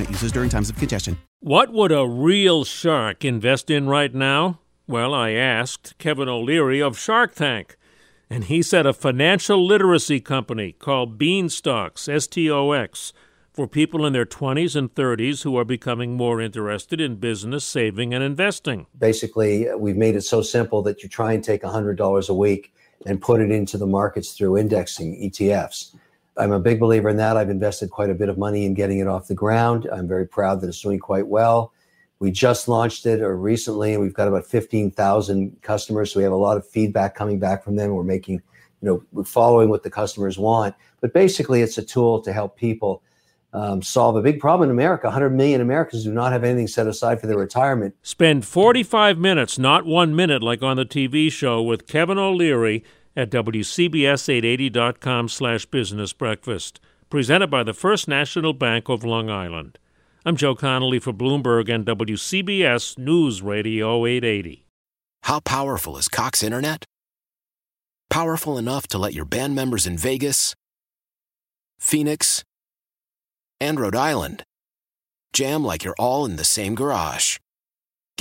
users during times of congestion. What would a real shark invest in right now? Well, I asked Kevin O'Leary of Shark Tank, and he said a financial literacy company called Beanstox, S T O X, for people in their 20s and 30s who are becoming more interested in business, saving, and investing. Basically, we've made it so simple that you try and take $100 a week and put it into the markets through indexing ETFs. I'm a big believer in that. I've invested quite a bit of money in getting it off the ground. I'm very proud that it's doing quite well. We just launched it or recently, and we've got about 15,000 customers. So we have a lot of feedback coming back from them. We're making, you know, we're following what the customers want. But basically, it's a tool to help people um, solve a big problem in America. 100 million Americans do not have anything set aside for their retirement. Spend 45 minutes, not one minute like on the TV show, with Kevin O'Leary at WCBS880.com slash business breakfast. Presented by the First National Bank of Long Island. I'm Joe Connolly for Bloomberg and WCBS News Radio 880. How powerful is Cox Internet? Powerful enough to let your band members in Vegas, Phoenix, and Rhode Island jam like you're all in the same garage.